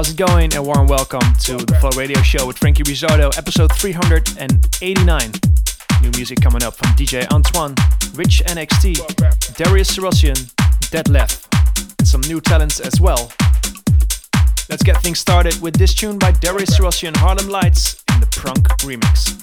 how's it going? A warm welcome to the Flow Radio Show with Frankie Rizzardo, episode 389. New music coming up from DJ Antoine, Rich NXT, Darius Syrossian, Dead Left, and some new talents as well. Let's get things started with this tune by Darius Syrossian, Harlem Lights, in the Prunk remix.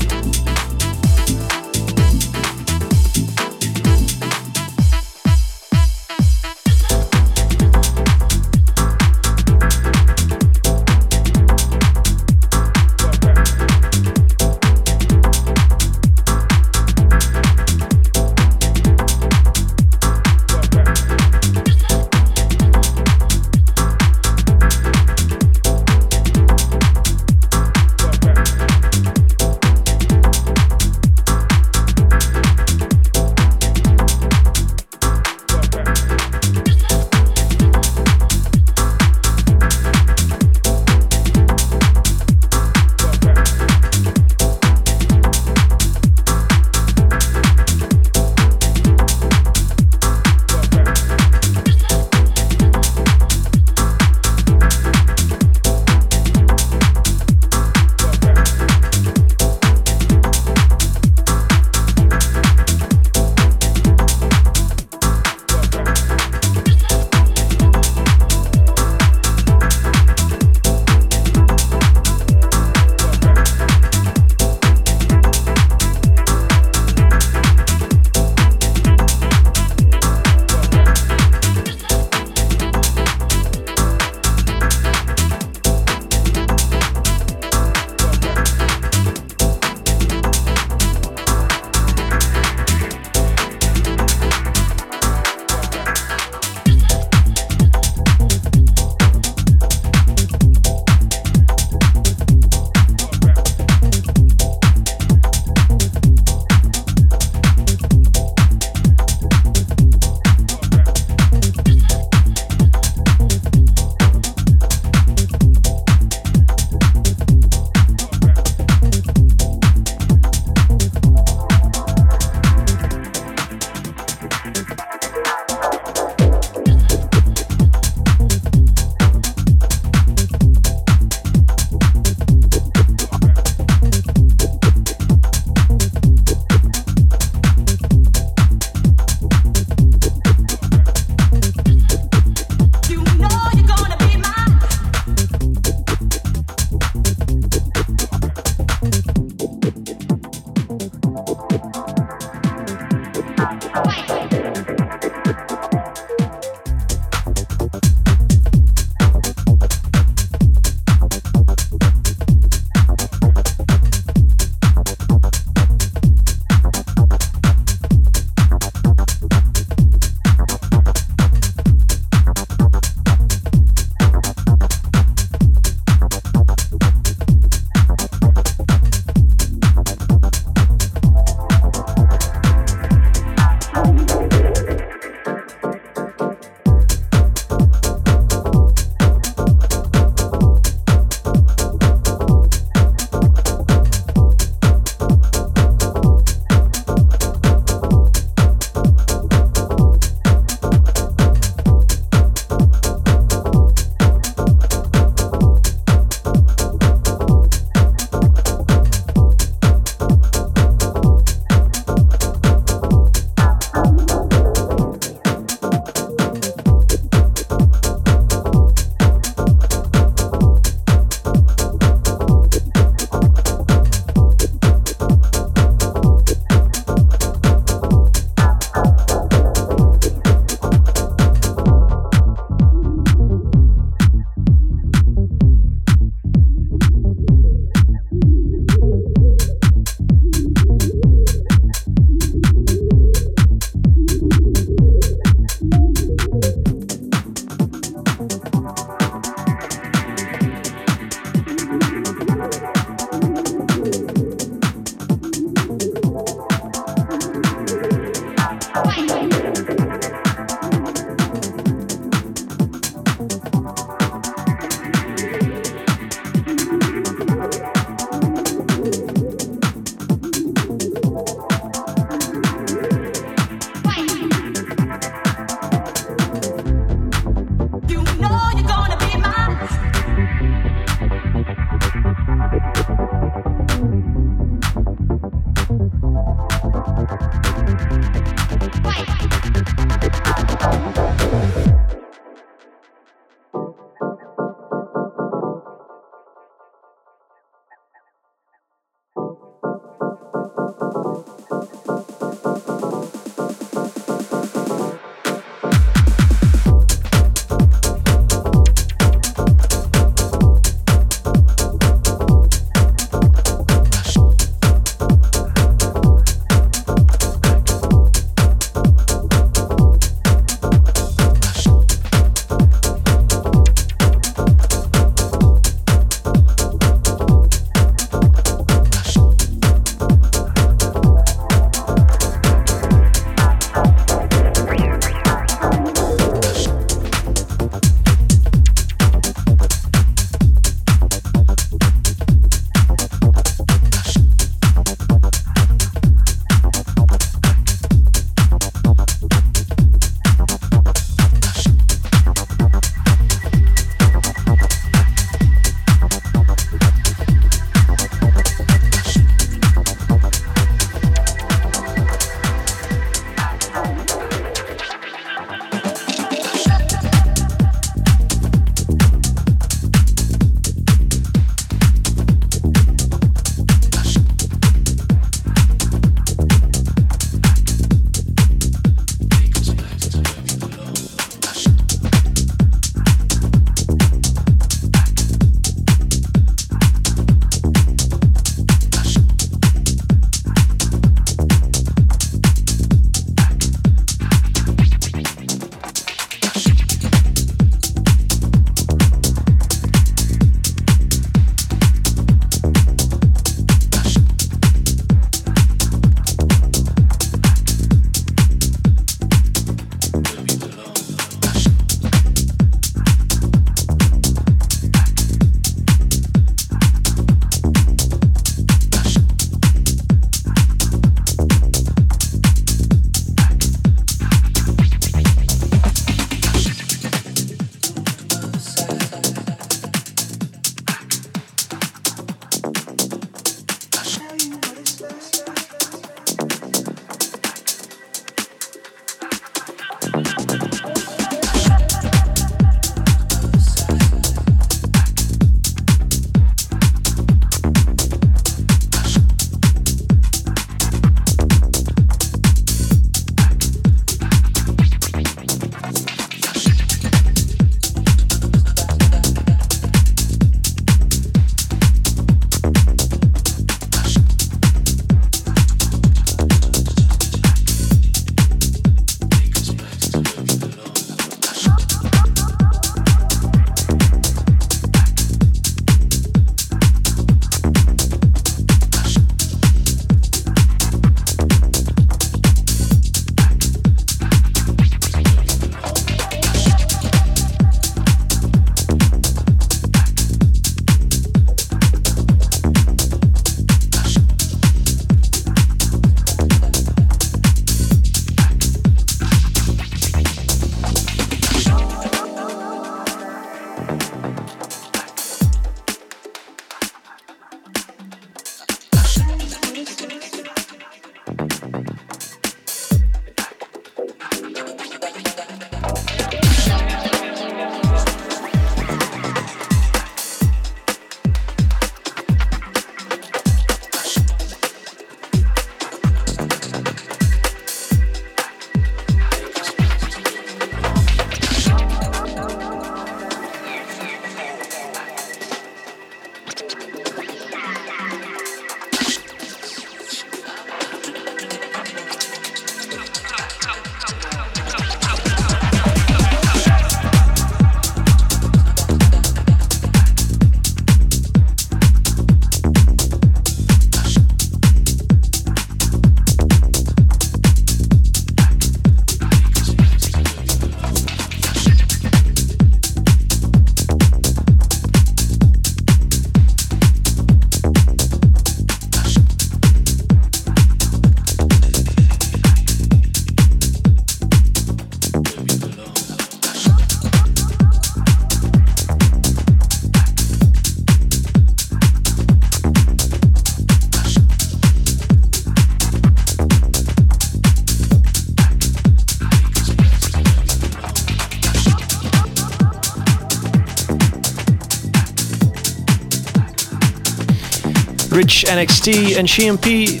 NXT and CMP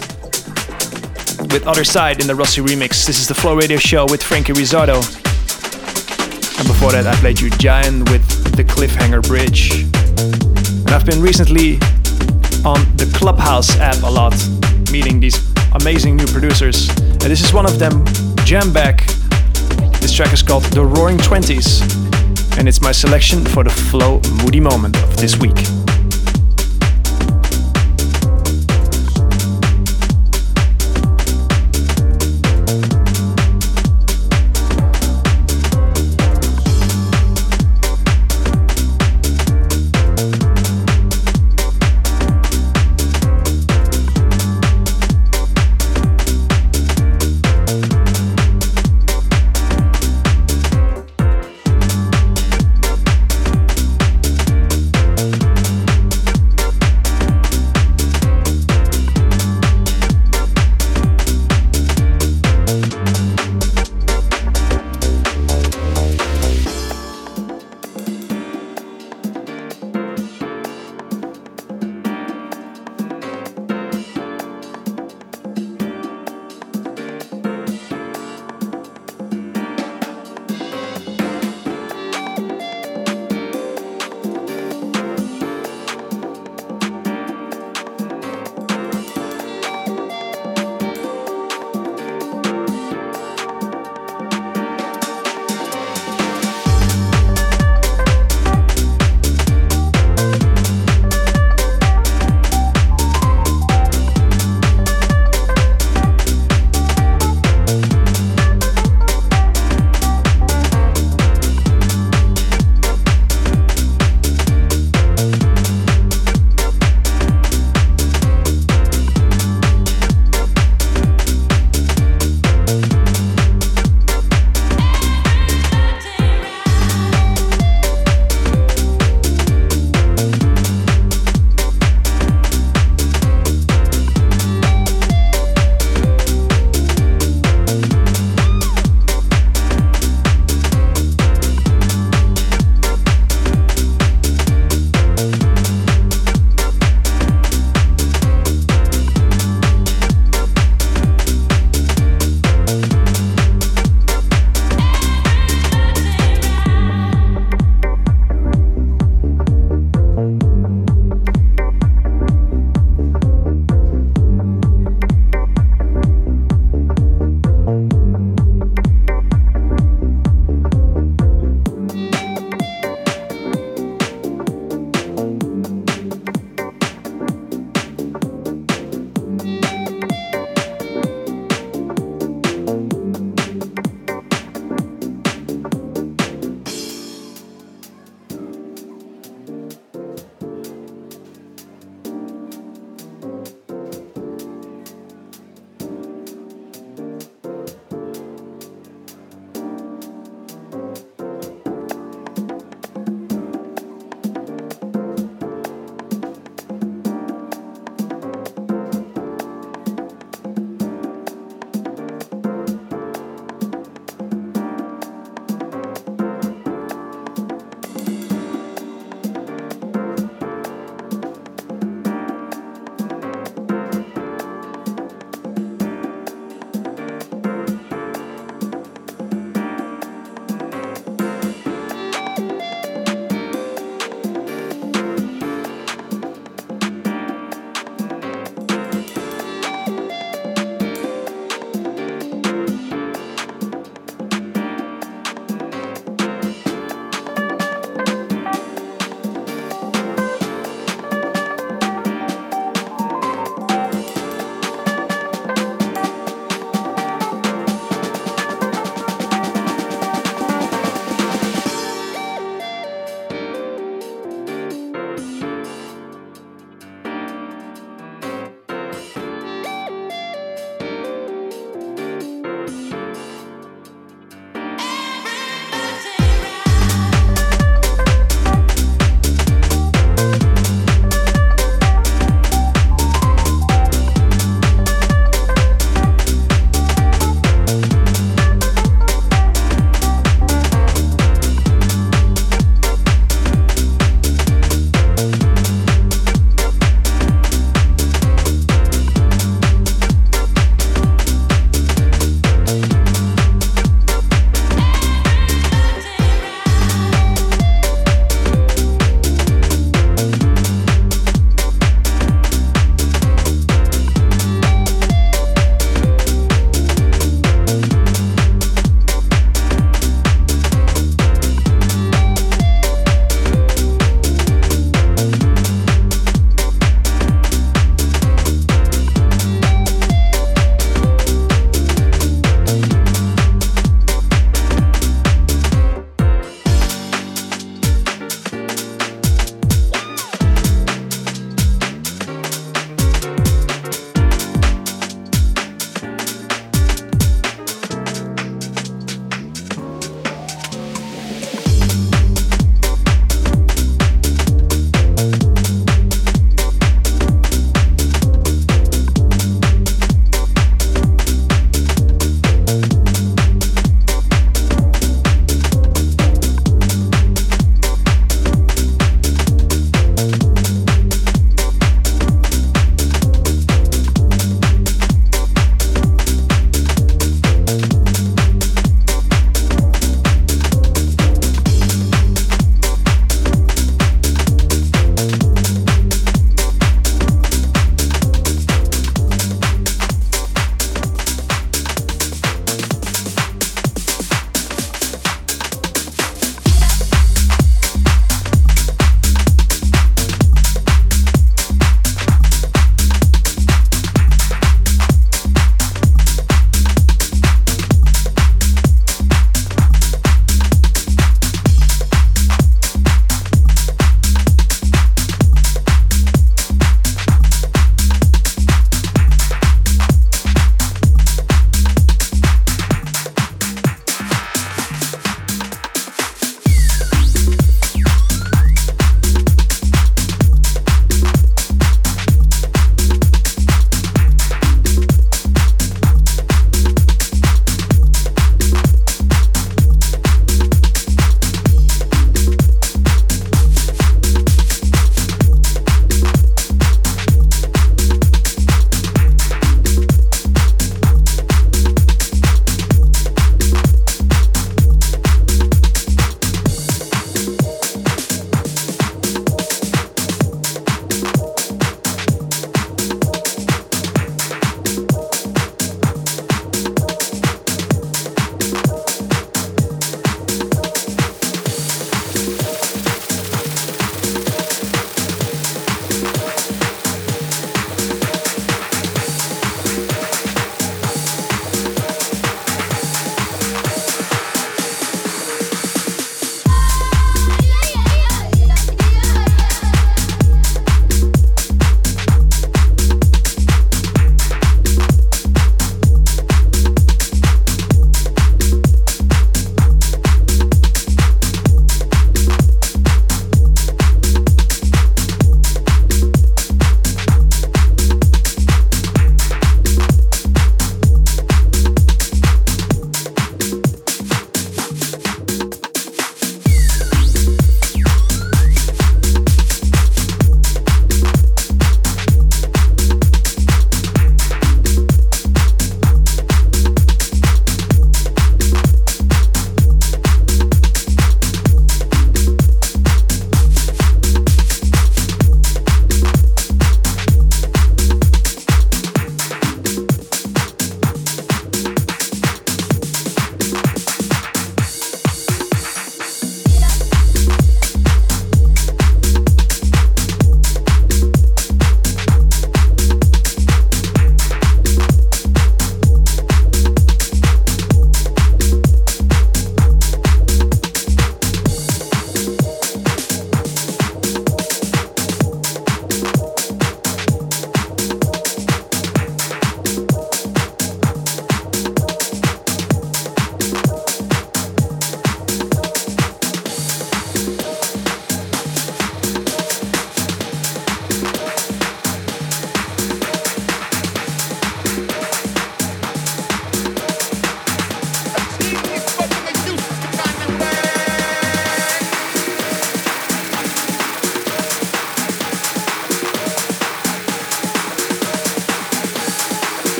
with Other Side in the Rossi remix. This is the Flow Radio Show with Frankie Rizzardo. And before that, I played you Giant with the Cliffhanger Bridge. And I've been recently on the Clubhouse app a lot, meeting these amazing new producers. And this is one of them, Jamback. This track is called The Roaring Twenties, and it's my selection for the Flow Moody moment of this week.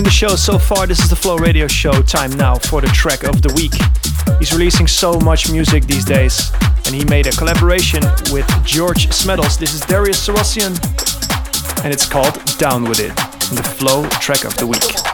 Enjoying the show so far. This is the Flow Radio Show. Time now for the track of the week. He's releasing so much music these days, and he made a collaboration with George Smeddles. This is Darius Syrossian, and it's called Down With It, the Flow track of the week.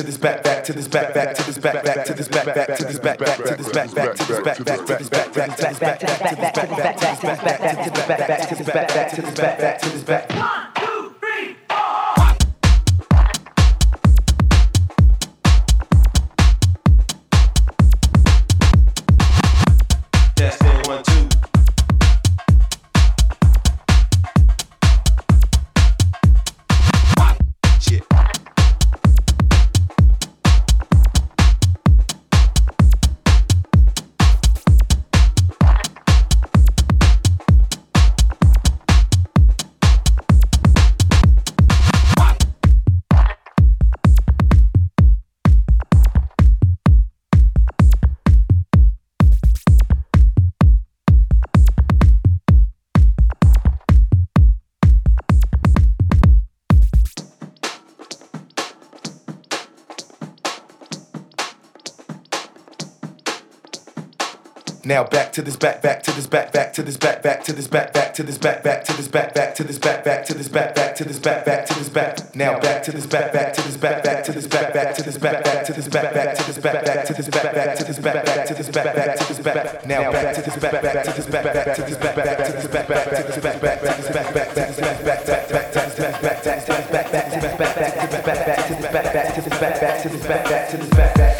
To this back, back to this back, back to this back, back to this back, back to this back, back to this back, back to this back, back to this back, back to this back, back to this back, back to this back, back to this back, back to this back, back to this back, back to this back, back to this back, back Now back to this back, back to this back, back to this back, back to this back, back to this back, back to this back, back to this back, back to this back, back to this back, back to this back. Now back to this back, back to this back, back to this back, back to this back, back to this back, back to this back, back to this back, back to this back, back to this back, back to this back. Now back to this back, back to this back, back to this back, back to this back, back to this back, back to this back, back to this back, back back back to this back, back to this back, back to this back, back to this back, back to this back, back to this back, back to this back, back to this back, back to this back, back